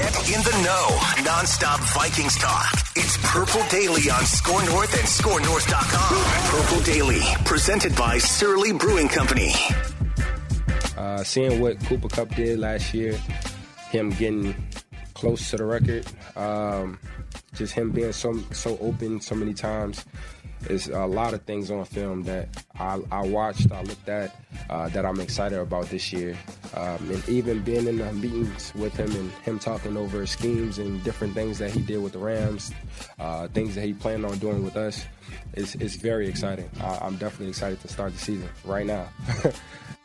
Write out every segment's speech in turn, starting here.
Get in the know. Nonstop Vikings talk. It's Purple Daily on Score North and ScoreNorth.com. Purple Daily, presented by Surly Brewing Company. Uh, seeing what Cooper Kupp did last year, him getting close to the record, um, just him being so so open so many times. There's a lot of things on film that I, I watched, I looked at, uh, that I'm excited about this year. Um, and even being in the meetings with him and him talking over schemes and different things that he did with the Rams, uh, things that he planned on doing with us, is it's very exciting. I, I'm definitely excited to start the season right now.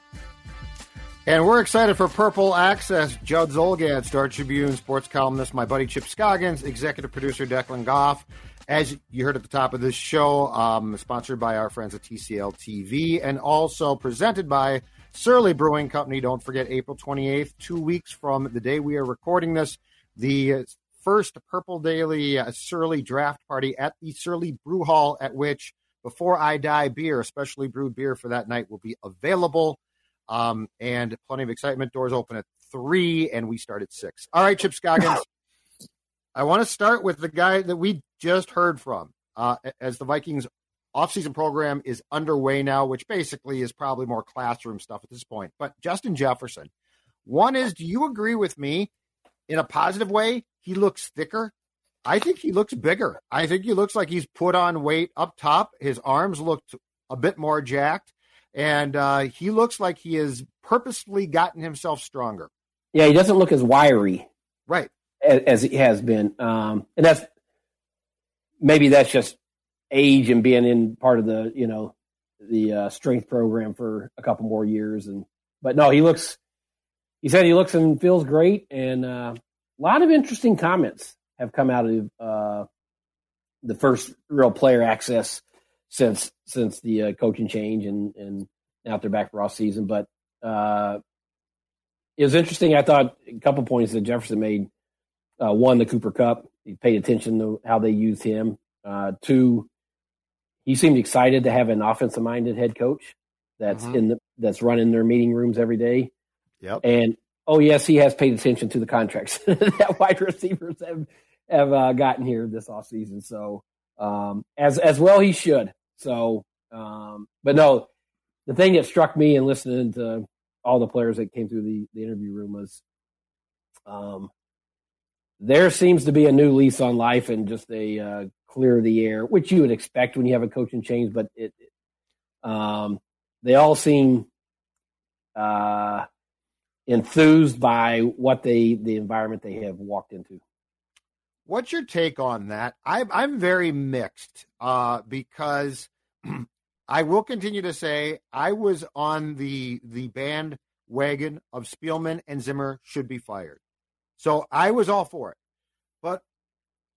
And we're excited for Purple Access. Judd Zulgad, Star Tribune sports columnist, my buddy Chip Scoggins, executive producer Declan Goff. As you heard at the top of this show, um, sponsored by our friends at TCL TV and also presented by Surly Brewing Company. Don't forget April 28th, two weeks from the day we are recording this, the first Purple Daily uh, Surly draft party at the Surly Brew Hall, at which Before I Die beer, especially brewed beer for that night, will be available. Um, and plenty of excitement. Doors open at three, and we start at six. All right, Chip Scoggins. I want to start with the guy that we just heard from uh, as the Vikings offseason program is underway now, which basically is probably more classroom stuff at this point. But Justin Jefferson, one is, do you agree with me in a positive way? He looks thicker. I think he looks bigger. I think he looks like he's put on weight up top. His arms looked a bit more jacked, and uh, he looks like he has purposefully gotten himself stronger. Yeah, he doesn't look as wiry, right, as, as he has been, um, and that's maybe that's just age and being in part of the you know the uh, strength program for a couple more years. And but no, he looks. He said he looks and feels great, and uh, a lot of interesting comments have come out of uh, the first real player access since since the uh, coaching change, and and now they're back for off season. But uh, it was interesting. I thought a couple points that Jefferson made. Uh, one, the Cooper Kupp. He paid attention to how they used him. Uh, two, he seemed excited to have an offensive minded head coach that's Mhm. in the that's running their meeting rooms every day. Yep. And oh yes, he has paid attention to the contracts that wide receivers have have uh, gotten here this offseason. So um, as as well he should. So um, but no, the thing that struck me in listening to all the players that came through the, the interview room was um, there seems to be a new lease on life and just a uh, clear the air, which you would expect when you have a coaching change, but it, it um, they all seem uh, enthused by what they the environment they have walked into. What's your take on that? I, I'm very mixed uh, because I will continue to say I was on the the bandwagon of Spielman and Zimmer should be fired. So I was all for it. But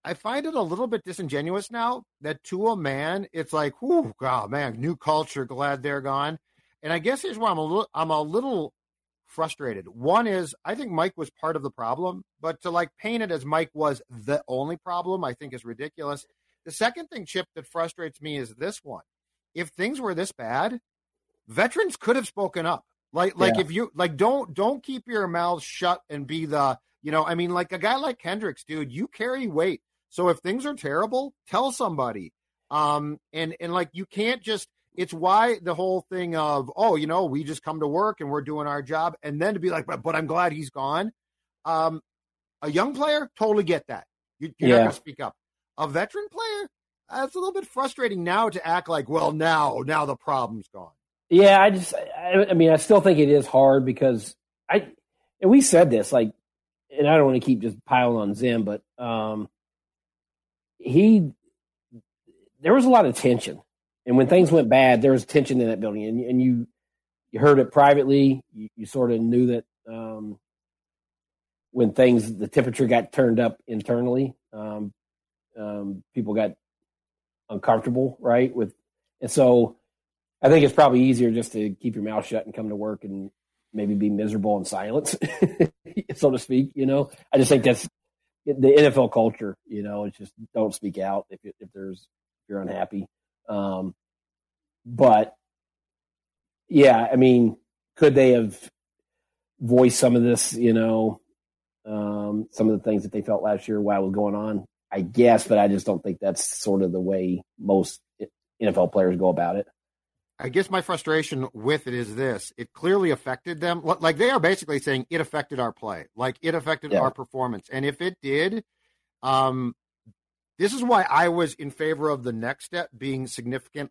I find it a little bit disingenuous now that to a man, it's like, oh God, man, new culture, glad they're gone. And I guess here's why I'm a little I'm a little frustrated. One is I think Mike was part of the problem, but to like paint it as Mike was the only problem, I think is ridiculous. The second thing, Chip, that frustrates me is this one. If things were this bad, veterans could have spoken up. Like like Yeah. if you like don't don't keep your mouth shut and be the you know, I mean like a guy like Kendricks, dude, you carry weight. So if things are terrible, tell somebody. Um and and like you can't just it's why the whole thing of oh you know we just come to work and we're doing our job and then to be like but, but i'm glad he's gone um A young player, totally get that. You, are Yeah. not going to speak up. A veteran player, uh, it's a little bit frustrating now to act like, well, now, now the problem's gone. Yeah, I just, I, I mean, I still think it is hard because I, and we said this, like, and I don't want to keep just piling on Zim, but um, he, there was a lot of tension, and when things went bad, there was tension in that building, and, and you, you heard it privately. You, you sort of knew that um, when things, the temperature got turned up internally, um, um, people got uncomfortable, right? With, and so I think it's probably easier just to keep your mouth shut and come to work and maybe be miserable in silence, so to speak. You know, I just think that's the NFL culture. You know, it's just don't speak out if if there's if you're unhappy. Um, but yeah, I mean, could they have voiced some of this? You know, um, some of the things that they felt last year while it was going on. I guess, but I just don't think that's sort of the way most NFL players go about it. I guess my frustration with it is this: it clearly affected them. Like they are basically saying it affected our play, like it affected Yeah. our performance. And if it did, um, this is why I was in favor of the next step being significant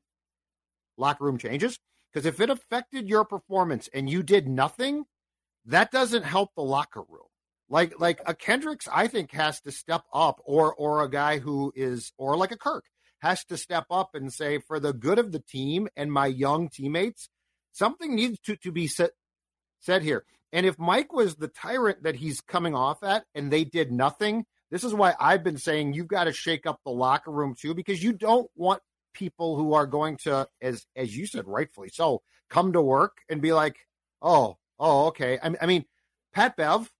locker room changes. Because if it affected your performance and you did nothing, that doesn't help the locker room. Like like a Kendricks, I think has to step up, or or a guy who is, or like a Kirk has to step up and say, for the good of the team and my young teammates, something needs to, to be said, said here. And if Mike was the tyrant that he's coming off at and they did nothing, this is why I've been saying you've got to shake up the locker room too, because you don't want people who are going to, as as you said, rightfully so, come to work and be like, oh, oh, okay. I, I mean, Pat Bev,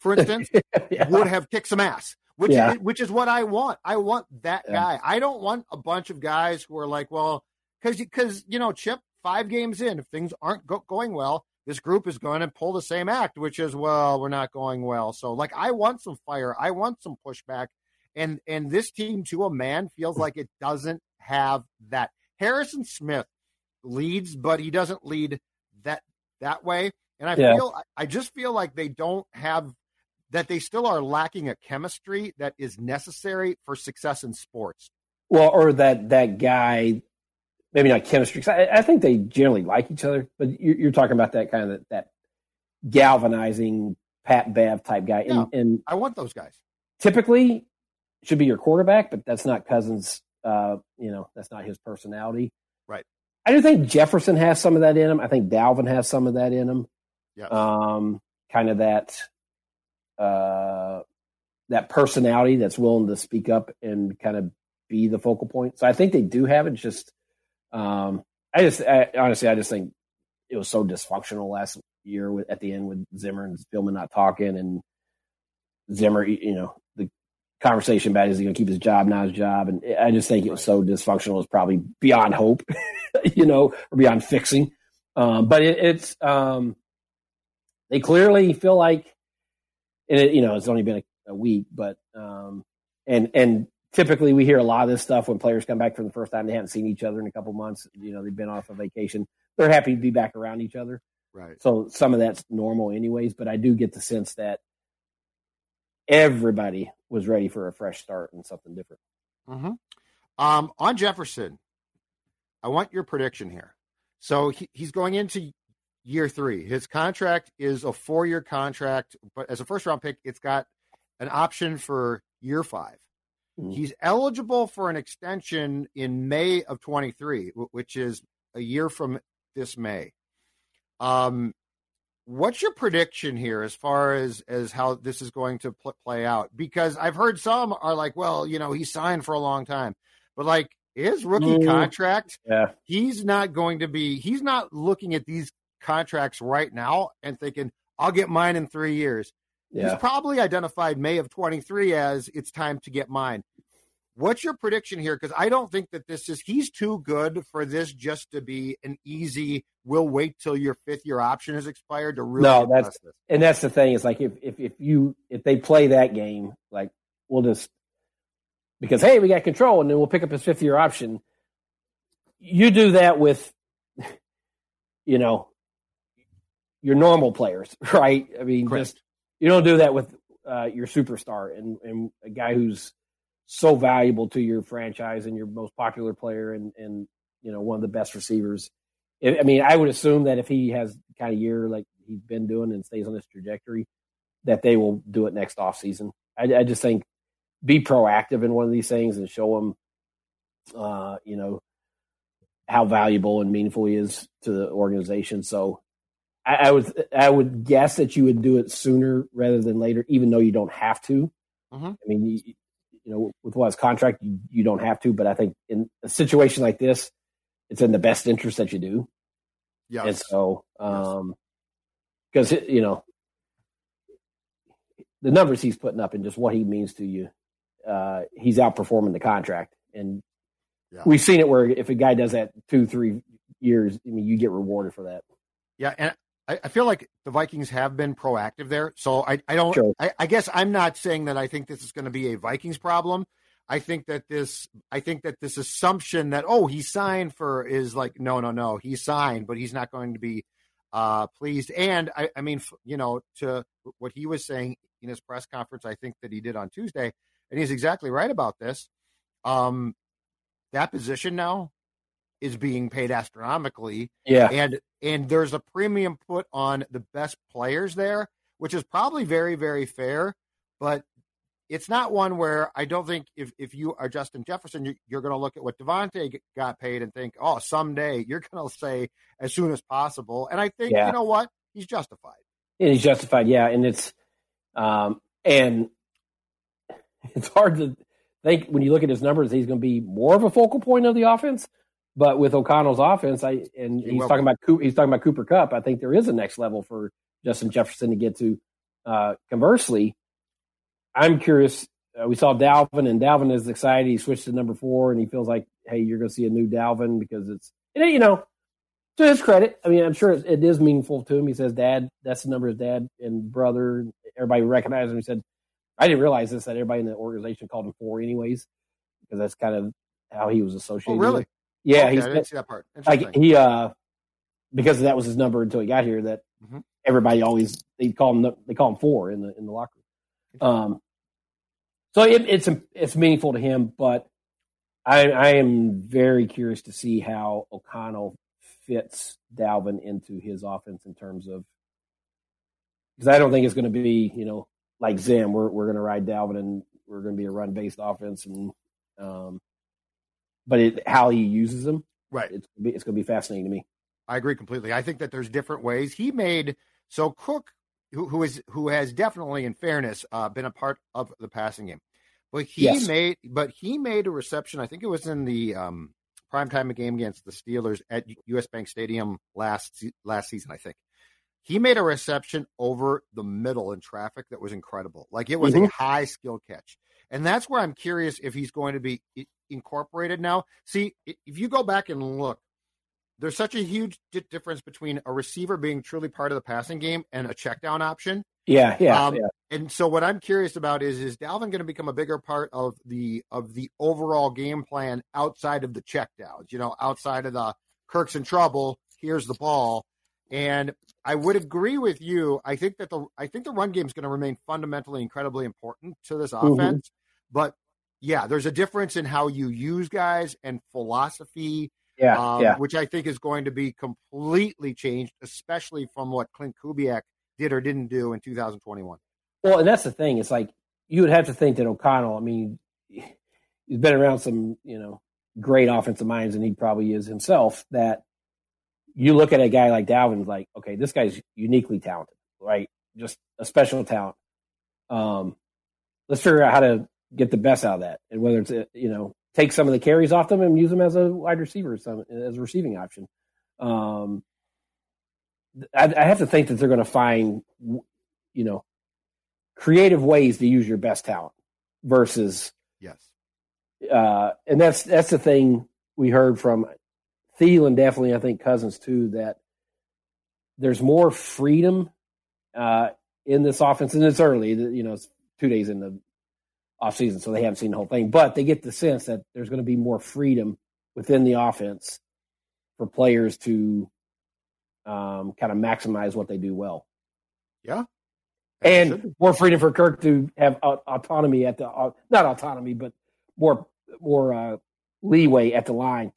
for instance, Yeah. would have kicked some ass, which Yeah. is, which is what I want. I want that Yeah. guy. I don't want a bunch of guys who are like, well, because because you know, Chip, five games in, if things aren't go- going well, this group is going to pull the same act, which is, well, we're not going well. So, like, I want some fire. I want some pushback, and and this team to a man feels like it doesn't have that. Harrison Smith leads, but he doesn't lead that that way. And I Yeah. feel I just feel like they don't have that they still are lacking a chemistry that is necessary for success in sports. Well, or that that guy, maybe not chemistry. 'cause I, I think they generally like each other, but you're, you're talking about that kind of that galvanizing Pat Bev type guy, Yeah. and, and I want those guys. typically should be your quarterback, but that's not Cousins. Uh, you know, that's not his personality. Right. I do think Jefferson has some of that in him. I think Dalvin has some of that in him. Yeah. Um, kind of that, uh, that personality that's willing to speak up and kind of be the focal point. So I think they do have it. Just, um, I just I, honestly, I just think it was so dysfunctional last year with at the end with Zimmer and Spielman not talking and Zimmer, you know, the conversation about is he going to keep his job, not his job, and I just think it was so dysfunctional. It's probably beyond hope, you know, or beyond fixing. Um, but it, it's um, they clearly feel like, and it, you know, it's only been a, a week, but um, and and typically we hear a lot of this stuff when players come back for the first time. They haven't seen each other in a couple months. You know, they've been off a vacation. They're happy to be back around each other. Right. So some of that's normal, anyways. But I do get the sense that everybody was ready for a fresh start and something different. Mm-hmm. Um, on Jefferson, I want your prediction here. So he, he's going into year three. His contract is a four year contract, but as a first round pick, it's got an option for year five. Mhm. He's eligible for an extension in May of 23, which is a year from this May. Um, what's your prediction here as far as as how this is going to pl- play out? Because I've heard some are like, well, you know, he signed for a long time, but like his rookie Mm. contract, Yeah. he's not going to be. He's not looking at these contracts right now and thinking, I'll get mine in three years. He's probably identified May of 23 as it's time to get mine. What's your prediction here? Because I don't think that this is, he's too good for this just to be an easy, we'll wait till your fifth year option has expired to really No, that's- this. And that's the thing is like if, if if you if they play that game, like we'll just because hey, we got control and then we'll pick up his fifth year option. You do that with you know your normal players, right? I mean, Correct. just you don't do that with uh, your superstar and, and a guy who's so valuable to your franchise and your most popular player and, and you know one of the best receivers. I mean, I would assume that if he has kind of year like he's been doing and stays on this trajectory, that they will do it next off season. I, I just think be proactive in one of these things and show them, uh, you know, how valuable and meaningful he is to the organization. So I, I, would I would guess that you would do it sooner rather than later, even though you don't have to. Mm-hmm. I mean, you, you know, with what his contract, you, you don't have to. But I think in a situation like this, it's in the best interest that you do. Yeah. And so, um, because you know, the numbers he's putting up and just what he means to you, uh, he's outperforming the contract. And yeah. we've seen it where if a guy does that two, three years, I mean, you get rewarded for that. Yeah, and I, I feel like the Vikings have been proactive there. So I, I don't. Sure. I, I guess I'm not saying that I think this is going to be a Vikings problem. I think that this. I think that this assumption that oh he signed for is like no no no he signed but he's not going to be uh, pleased. And I, I mean you know to what he was saying in his press conference, I think that he did on Tuesday, and he's exactly right about this. Um, that position now is being paid astronomically. Yeah. And and there's a premium put on the best players there, which is probably very, very fair. But it's not one where I don't think if, if you are Justin Jefferson, you, are going to look at what Davante got paid and think, oh, someday you're going to say as soon as possible. And I think, yeah. you know what? He's justified. And he's justified. Yeah. And it's, um, and it's hard to think when you look at his numbers, he's going to be more of a focal point of the offense. But with O'Connell's offense, I and he he's talking about he's talking about Cooper Kupp. I think there is a next level for Justin Jefferson to get to. Uh, conversely, I'm curious. Uh, we saw Dalvin, and Dalvin is excited. He switched to number four, and he feels like, hey, you're going to see a new Dalvin because it's you know to his credit. I mean, I'm sure it is meaningful to him. He says, "Dad, that's the number of dad and brother." Everybody recognized him. He said, "I didn't realize this. That everybody in the organization called him four, anyways, because that's kind of how he was associated." Oh, really? Yeah, okay, he's I didn't see that part. Like he uh because that was his number until he got here. That mm-hmm. everybody always they call him they call him four in the in the locker room. Um, so it, it's it's meaningful to him, but I I am very curious to see how O'Connell fits Dalvin into his offense in terms of because I don't think it's going to be you know like Zim. We're we're going to ride Dalvin and we're going to be a run based offense and um, but it, how he uses them, right? It's it's going to be fascinating to me. I agree completely. I think that there's different ways he made. So Cook, who, who is who has definitely, in fairness, uh, been a part of the passing game, but he yes. made but he made a reception. I think it was in the um, primetime game against the Steelers at U.S. Bank Stadium last last season. I think he made a reception over the middle in traffic that was incredible. Like it was mm-hmm. a high skill catch. And that's where I'm curious if he's going to be incorporated now. See, if you go back and look, there's such a huge difference between a receiver being truly part of the passing game and a check down option. Yeah, yeah, um, yeah. And so what I'm curious about is is Dalvin going to become a bigger part of the of the overall game plan outside of the check downs, you know, outside of the Kirk's in trouble, here's the ball. And I would agree with you. I think that the I think the run game is going to remain fundamentally incredibly important to this mm-hmm. offense. Mm-hmm. But yeah, there's a difference in how you use guys and philosophy. Yeah, um, yeah. which I think is going to be completely changed, especially from what Klint Kubiak did or didn't do in 2021. Well, and that's the thing. It's like you would have to think that O'Connell. I mean, he's been around some, you know, great offensive minds, and he probably is himself. That you look at a guy like Dalvin, like, okay, this guy's uniquely talented, right? Just a special talent. Um, let's figure out how to get the best out of that, and whether it's uh, you know take some of the carries off them and use them as a wide receiver, some as a receiving option. Um, I, I have to think that they're going to find you know creative ways to use your best talent versus yes, uh, and that's that's the thing we heard from Thielen, definitely. I think Cousins too that there's more freedom uh, in this offense, and it's early. You know, it's two days in the off season, so they haven't seen the whole thing. But they get the sense that there's going to be more freedom within the offense for players to um, kind of maximize what they do well. Yeah, and more freedom for Kirk to have autonomy at the uh, not autonomy, but more more uh, leeway at the line.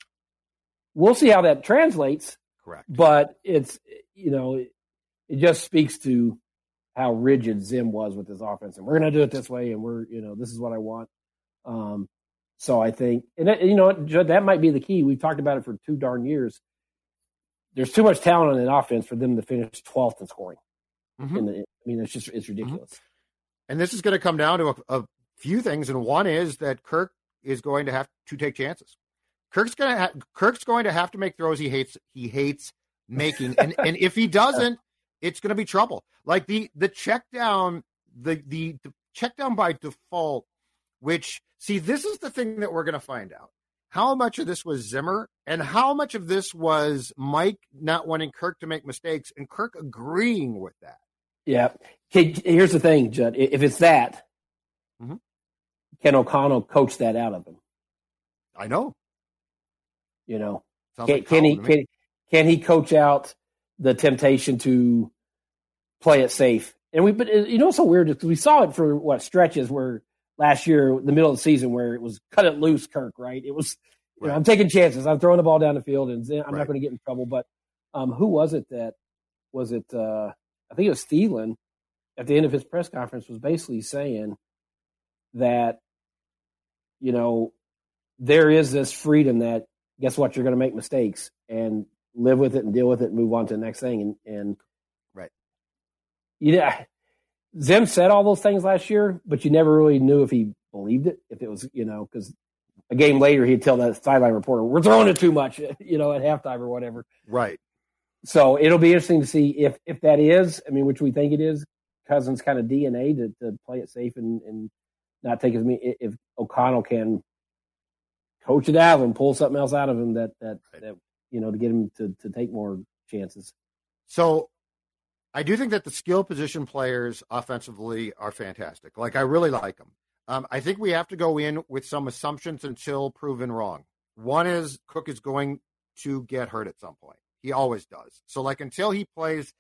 We'll see how that translates. Correct. But it's you know it, it just speaks to how rigid Zim was with his offense, and we're going to do it this way, and we're you know this is what I want. Um, so I think, and that, you know, that might be the key. We've talked about it for two darn years. There's too much talent on an offense for them to finish 12th in scoring. Mm-hmm. The, I mean, it's just it's ridiculous. Mm-hmm. And this is going to come down to a, a, few things, and one is that Kirk is going to have to take chances. Kirk's going to ha- Kirk's going to have to make throws he hates he hates making, and and if he doesn't, it's going to be trouble. Like the the check down the the, the check down by default, which see this is the thing that we're going to find out. How much of this was Zimmer, and how much of this was Mike not wanting Kirk to make mistakes, and Kirk agreeing with that. Yeah. Here's the thing, Judd. If it's that, mm-hmm. can O'Connell coach that out of him? I know. You know, can, like can he can, can he coach out the temptation to play it safe? And we, but you know, it's so weird because we saw it for what stretches where last year, the middle of the season, where it was cut it loose, Kirk. Right? It was. You know, I'm taking chances. I'm throwing the ball down the field, and I'm right. not going to get in trouble. But um, who was it that was it? Uh, I think it was Thielen at the end of his press conference was basically saying that, you know, there is this freedom that guess what, you're going to make mistakes and live with it and deal with it and move on to the next thing. And, and right. Yeah. Zim said all those things last year, but you never really knew if he believed it, if it was, you know, because a game later he'd tell that sideline reporter, "We're throwing it too much," you know, at halftime or whatever. Right so it'll be interesting to see if if that is, I mean, which we think it is, Cousins' kind of DNA to, to play it safe and, and not take as many. If O'Connell can coach it out and pull something else out of him that that right. that you know to get him to to take more chances. So I do think that the skill position players offensively are fantastic. Like I really like them. Um, I think we have to go in with some assumptions until proven wrong. One is Cook is going to get hurt at some point. He always does. So like until he plays,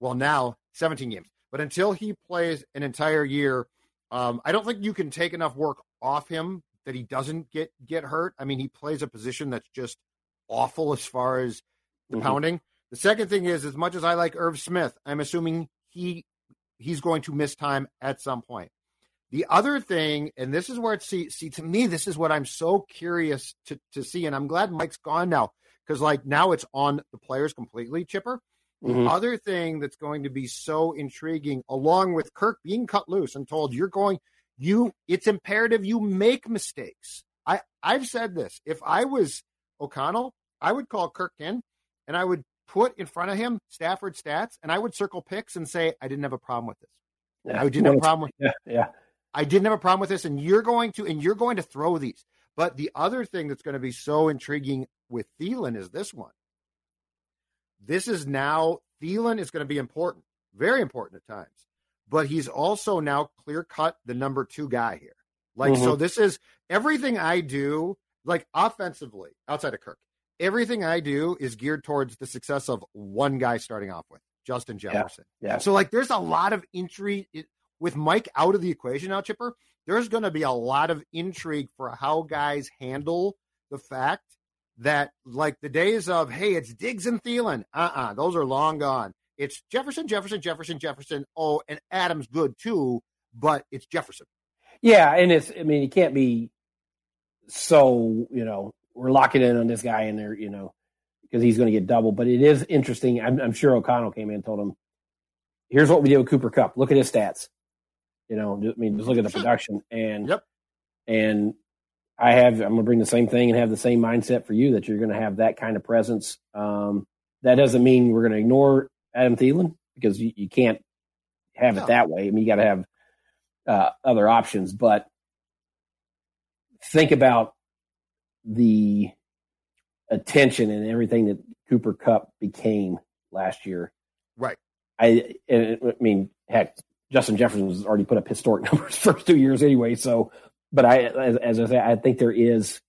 well now 17 games, but until he plays an entire year, um, I don't think you can take enough work off him that he doesn't get get hurt. I mean, he plays a position that's just awful as far as the mm-hmm. pounding. The second thing is, as much as I like Irv Smith, I'm assuming he he's going to miss time at some point. The other thing, and this is where it's see, see to me, this is what I'm so curious to to see, and I'm glad Mike's gone now because like now it's on the players completely, Chipper. Mm-hmm. The other thing that's going to be so intriguing, along with Kirk being cut loose and told you're going, you it's imperative you make mistakes. I I've said this. If I was O'Connell, I would call Kirk in and I would put in front of him Stafford stats and I would circle picks and say I didn't have a problem with this. Yeah. I didn't have a problem with yeah, yeah. I didn't have a problem with this, and you're going to and you're going to throw these. But the other thing that's going to be so intriguing with Thielen is this one. This is now, Thielen is going to be important, very important at times, but he's also now clear cut the number two guy here. Like, mm-hmm. so this is everything I do, like offensively, outside of Kirk, everything I do is geared towards the success of one guy starting off with, Justin Jefferson. Yeah. yeah. So, like, there's a lot of intrigue with Mike out of the equation now, Chipper. There's going to be a lot of intrigue for how guys handle the fact that like the days of hey, it's Diggs and Thielen, uh uh-uh, uh, those are long gone. It's Jefferson, Jefferson, Jefferson, Jefferson. Oh, and Adams good too, but it's Jefferson. Yeah, and it's I mean, it can't be so you know we're locking in on this guy in there, you know, because he's going to get double. But it is interesting. I'm, I'm, sure O'Connell came in and told him, "Here's what we did with Cooper Kupp. Look at his stats. You know, I mean, just look at the production and yep. and I have, I'm going to bring the same thing and have the same mindset for you that you're going to have that kind of presence. Um, that doesn't mean we're going to ignore Adam Thielen because you, you can't have no. it that way. I mean, you got to have uh, other options, but think about the attention and everything that Cooper Kupp became last year. Right. I, I mean, heck, Justin Jefferson has already put up historic numbers first two years anyway. So but I, as, as I say, I think there is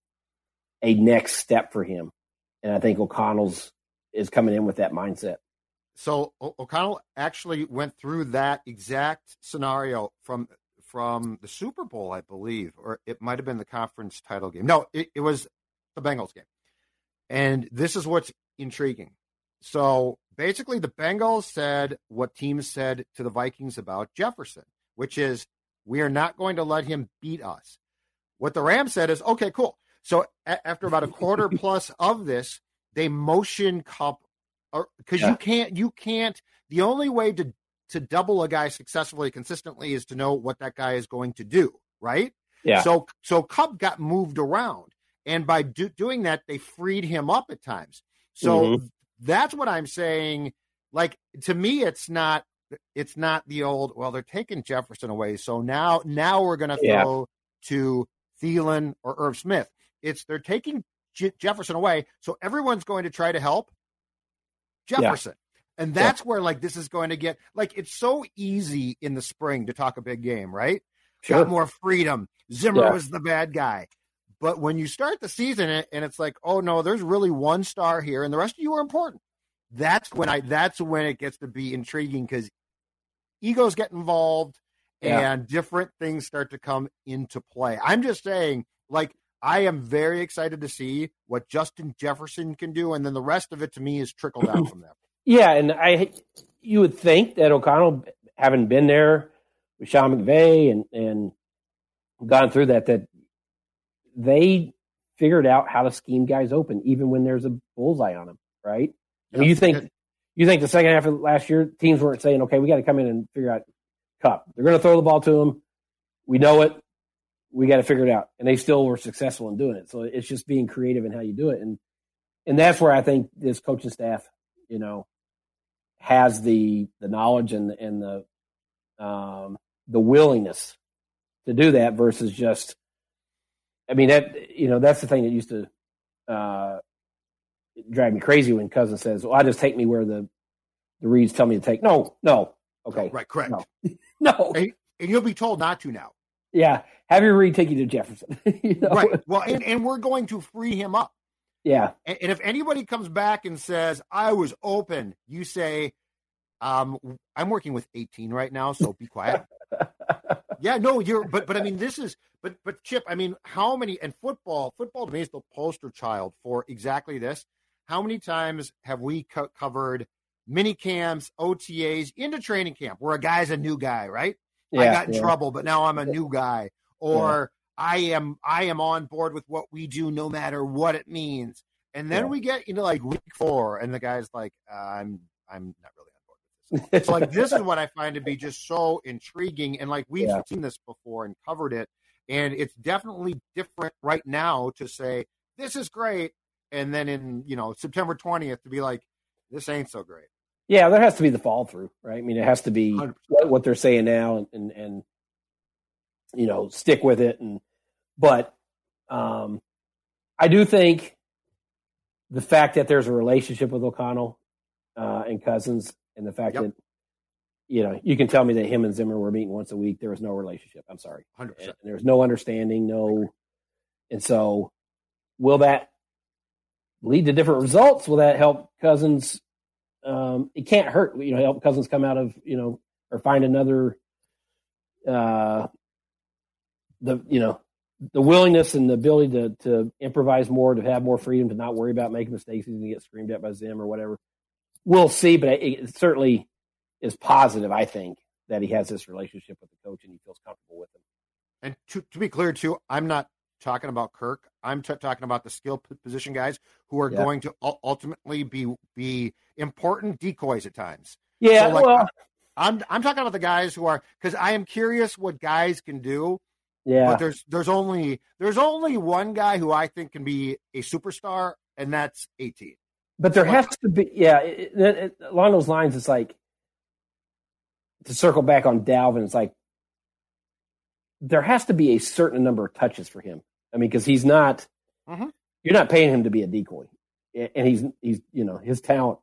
a next step for him, and I think O'Connell's is coming in with that mindset. so o- O'Connell actually went through that exact scenario from from the Super Bowl, I believe, or it might have been the conference title game. No, it, it was the Bengals game. And this is what's intriguing. So basically, the Bengals said what teams said to the Vikings about Jefferson, which is we are not going to let him beat us. What the Rams said is okay, cool. So a- after about a quarter plus of this, they motion Kupp because Yeah. you can't you can't the only way to to double a guy successfully consistently is to know what that guy is going to do right Yeah. so so Kupp got moved around and by do, doing that they freed him up at times so Mhm. that's what i'm saying like to me it's not it's not the old well they're taking jefferson away so now now we're going to Yeah. to Thielen or Irv Smith it's they're taking J- Jefferson away so everyone's going to try to help Jefferson. And that's where like this is going to get like it's so easy in the spring to talk a big game, right? Sure. Got more freedom. Zimmer Yeah. was the bad guy. But when you start the season and and it's like, oh no, there's really one star here and the rest of you are important. That's when I that's when it gets to be intriguing because egos get involved Yeah. and different things start to come into play. I'm just saying, like, I am very excited to see what Justin Jefferson can do, and then the rest of it to me is trickle down from there. Yeah, and I you would think that O'Connell, having been there with Sean McVay and and gone through that, that they figured out how to scheme guys open, even when there's a bullseye on them, right? I mean, you think you think the second half of last year, teams weren't saying, "Okay, we got to come in and figure out Kupp." They're going to throw the ball to them. We know it. We got to figure it out, and they still were successful in doing it. So it's just being creative in how you do it, and and that's where I think this coaching staff, you know, has the the knowledge and and the um, the willingness to do that versus just. I mean that you know that's the thing that used to uh, drive me crazy when Cousin says, "Well, I just take me where the the reads tell me to take." No, no, okay, Right, correct. No. no, And, and you'll be told not to now. yeah. Have your read take you to Jefferson. you know? Right. Well, and, and we're going to free him up. Yeah, And, and if anybody comes back and says, I was open, you say, um, I'm working with 18 right now, so be quiet. yeah, no, you're, but, but I mean, this is, but, but Chip, I mean, how many, and football, football to me is the poster child for exactly this. How many times have we co- covered mini camps, OTAs into training camp where a guy's a new guy, right? Yeah, I got in yeah. trouble, but now I'm a new guy. Or I am I am on board with what we do no matter what it means. And then Yeah. we get into like week four and the guy's like, uh, I'm I'm not really on board with this. So like this is what I find to be just so intriguing. And like we've Yeah. seen this before and covered it. And it's definitely different right now to say, this is great. And then in, you know, September 20th to be like, this ain't so great. Yeah, there has to be the fall through, right? I mean, it has to be 100%. what, what they're saying now, and, and and you know stick with it. And but um, I do think the fact that there's a relationship with O'Connell uh, and Cousins, and the fact Yep. that you know you can tell me that him and Zimmer were meeting once a week. There was no relationship. I'm sorry, 100%. and there was no understanding, no, and so will that lead to different results? Will that help Cousins? Um, it can't hurt, you know, help Cousins come out of you know or find another, uh, the you know the willingness and the ability to to improvise more, to have more freedom, to not worry about making mistakes, he's gonna get screamed at by Zim or whatever. We'll see, but it, it certainly is positive. I think that he has this relationship with the coach and he feels comfortable with him. And to, to be clear, too, I'm not talking about Kirk. I'm t- talking about the skill position guys who are Yeah. going to ultimately be be important decoys at times. Yeah, So, like, well, I'm I'm talking about the guys who are because I am curious what guys can do. Yeah, But there's there's only there's only one guy who I think can be a superstar, and that's 18. But there has to be, yeah, it, it, it- along those lines, it's like to circle back on Dalvin. It's like there has to be a certain number of touches for him. I mean, because he's not, Mhm. you're not paying him to be a decoy, and he's he's you know his talent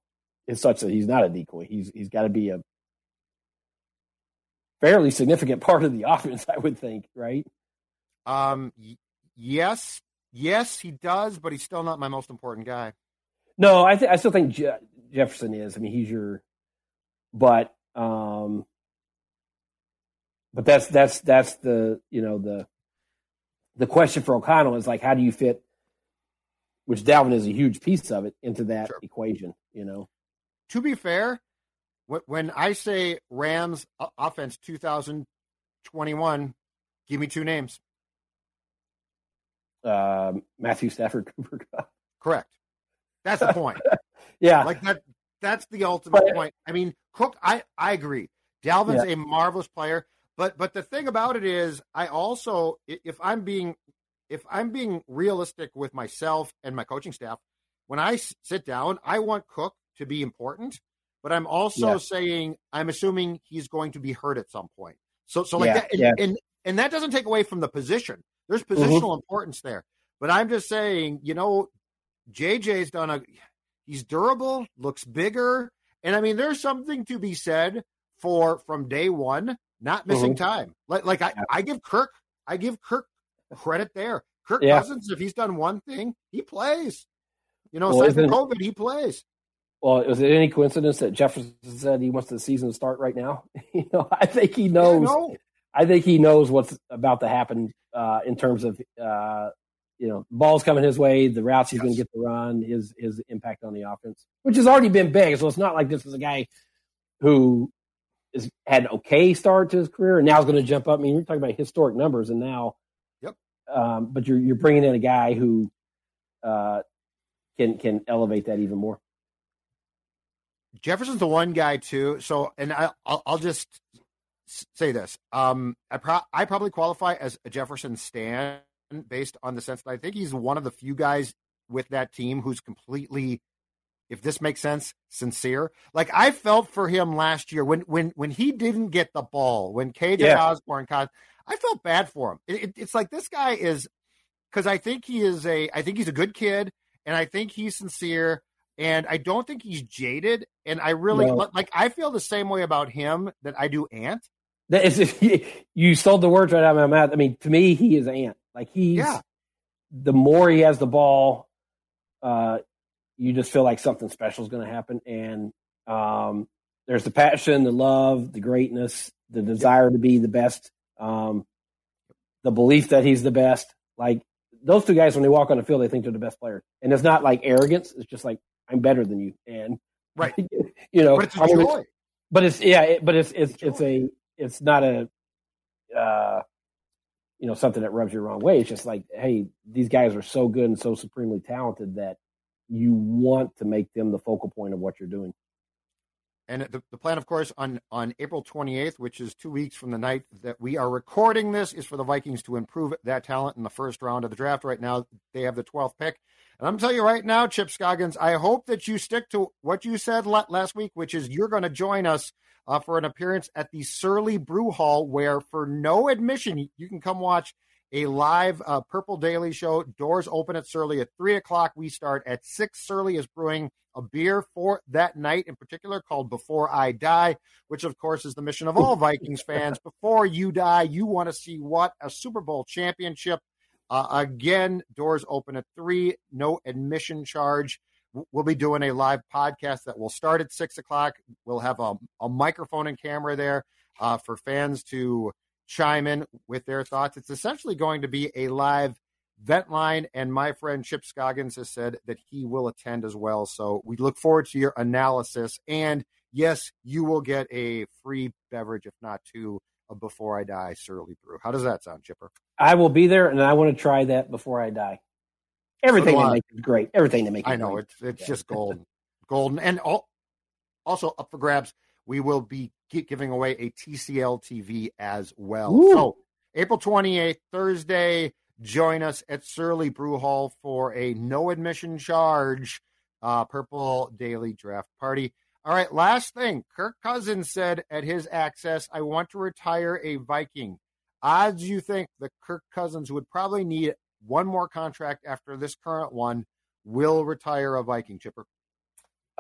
is such that he's not a decoy. He's he's got to be a fairly significant part of the offense, I would think, right? Um, y- yes, yes, he does, but he's still not my most important guy. No, I th- I still think Je- Jefferson is. I mean, he's your but um, but that's that's that's the you know the the question for O'Connell is like how do you fit which Dalvin is a huge piece of it into that sure. equation, you know. To be fair, when I say Rams offense 2021, give me two names. Um, Matthew Stafford Cooper Correct. That's the point. yeah. Like that that's the ultimate but, point. I mean, Cook I I agree. Dalvin's yeah. a marvelous player, but but the thing about it is I also if I'm being if I'm being realistic with myself and my coaching staff, when I sit down, I want Cook to be important, but I'm also saying I'm assuming he's going to be hurt at some point. So, so like yeah, that, and, yeah. and, and that doesn't take away from the position. There's mm-hmm. positional mm-hmm. importance there, but I'm just saying, you know, JJ's done a, he's durable, looks bigger, and I mean, there's something to be said for from day one not missing mm-hmm. time. Like, like I, I give Kirk, I give Kirk credit there. Kirk yeah. Cousins, if he's done one thing, he plays. You know, well, aside from COVID, he plays. Well, is it any coincidence that Jefferson said he wants the season to start right now? you know, I think he knows. Yeah, I think he knows what's about to happen uh, in terms of uh, you know balls coming his way, the routes he's yes. going to get to run, his his impact on the offense, which has already been big. So it's not like this is a guy who is had an okay start to his career and now is going to jump up. I mean, we're talking about historic numbers, and now yep. um, but you're you're bringing in a guy who uh, can can elevate that even more. Jefferson's the one guy too. So, and I, will I'll just say this: um, I pro- I probably qualify as a Jefferson stan based on the sense that I think he's one of the few guys with that team who's completely, if this makes sense, sincere. Like I felt for him last year when when when he didn't get the ball when KJ yeah. Osborn caught. I felt bad for him. It, it, it's like this guy is because I think he is a I think he's a good kid and I think he's sincere and I don't think he's jaded and I really no. like I feel the same way about him that I do Ant. That is, you sold the words right out of my mouth. I mean, to me, he is Ant. Like he's yeah. the more he has the ball, uh, you just feel like something special is going to happen. And um, there's the passion, the love, the greatness, the desire to be the best um, the belief that he's the best. Like those two guys, when they walk on the field, they think they're the best player, and it's not like arrogance. It's just like I'm better than you, and right, you know. But it's a joy. But it's yeah, it, but it's it's it's a it's not a uh, you know something that rubs you the wrong way. It's just like, hey, these guys are so good and so supremely talented that you want to make them the focal point of what you're doing. And the, the plan, of course, on, on April 28th, which is two weeks from the night that we are recording this, is for the Vikings to improve that talent in the first round of the draft. Right now, they have the 12th pick. And I'm telling you right now, Chip Scoggins, I hope that you stick to what you said last week, which is you're going to join us uh, for an appearance at the Surly Brew Hall, where for no admission, you can come watch a live uh, Purple Daily show. Doors open at Surly at 3 o'clock. We start at 6. Surly is brewing a beer for that night in particular called Before I Die, which of course is the mission of all Vikings fans. Before you die, you want to see what? A Super Bowl championship. Uh, again, doors open at 3, no admission charge. We'll be doing a live podcast that will start at 6 o'clock. We'll have a, a microphone and camera there uh, for fans to chime in with their thoughts. It's essentially going to be a live vent line, and my friend Chip Scoggins has said that he will attend as well. So we look forward to your analysis. And yes, you will get a free beverage, if not two, Before I Die Surly Brew. How does that sound, Chipper? I will be there, and I want to try that before I die. Everything so they make is great. Everything they make. I know great. it's it's yeah. just golden, golden, and all, also up for grabs. We will be giving away a TCL TV as well. Ooh. So April 28th, Thursday, join us at Surly Brew Hall for a no admission charge uh, Purple Daily Draft Party. All right, last thing. Kirk Cousins said at his access, I want to retire a Viking. Odds you think that Kirk Cousins would probably need one more contract after this current one will retire a Viking chipper?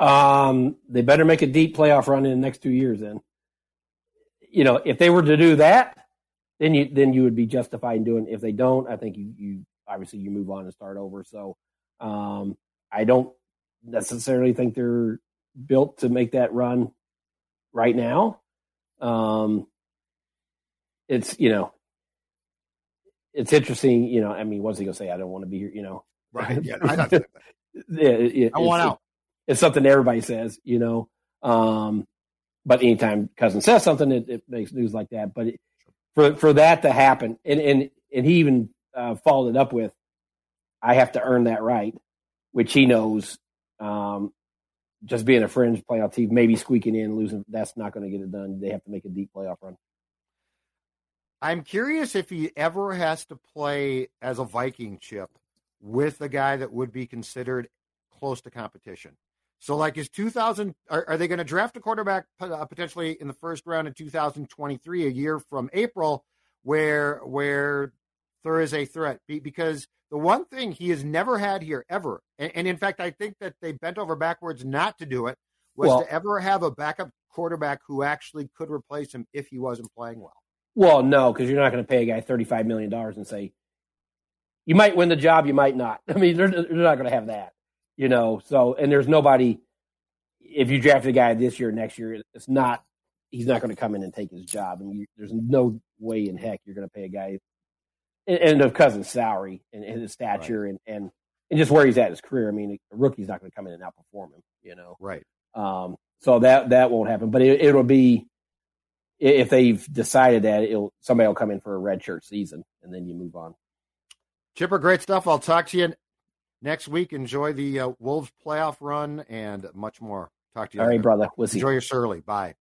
Um, they better make a deep playoff run in the next two years. Then, you know, if they were to do that, then you then you would be justified in doing. It. If they don't, I think you you obviously you move on and start over. So, um, I don't necessarily think they're built to make that run right now. Um, it's you know, it's interesting. You know, I mean, what's he gonna say? I don't want to be here. You know, right? Yeah, I, yeah, it, I want out. It's something everybody says. You know, um, but anytime Cousins says something, it, it makes news like that. But it, for for that to happen, and and and he even uh, followed it up with, "I have to earn that right," which he knows. Um, just being a fringe playoff team, maybe squeaking in, losing, that's not going to get it done. They have to make a deep playoff run. I'm curious if he ever has to play as a Viking chip with a guy that would be considered close to competition. So, like, is 2000, are, are they going to draft a quarterback uh, potentially in the first round in 2023, a year from April, where, where there is a threat? Because the one thing he has never had here ever, and, and in fact, I think that they bent over backwards not to do it, was well, to ever have a backup quarterback who actually could replace him if he wasn't playing well. Well, no, because you're not going to pay a guy $35 million and say, you might win the job, you might not. I mean, they're, they're not going to have that, you know. So, and there's nobody. If you draft a guy this year, next year, it's not. He's not going to come in and take his job, and you, there's no way in heck you're going to pay a guy and of Cousins' salary and, his stature right. and, and and just where he's at his career. I mean, a rookie's not going to come in and outperform him, you know. Right. Um. So that that won't happen, but it, it'll be if they've decided that it'll somebody will come in for a red shirt season and then you move on. Chipper, great stuff. I'll talk to you next week. Enjoy the uh, Wolves playoff run and much more. Talk to you. All later. right, brother. We'll see. Enjoy your Surly. Bye.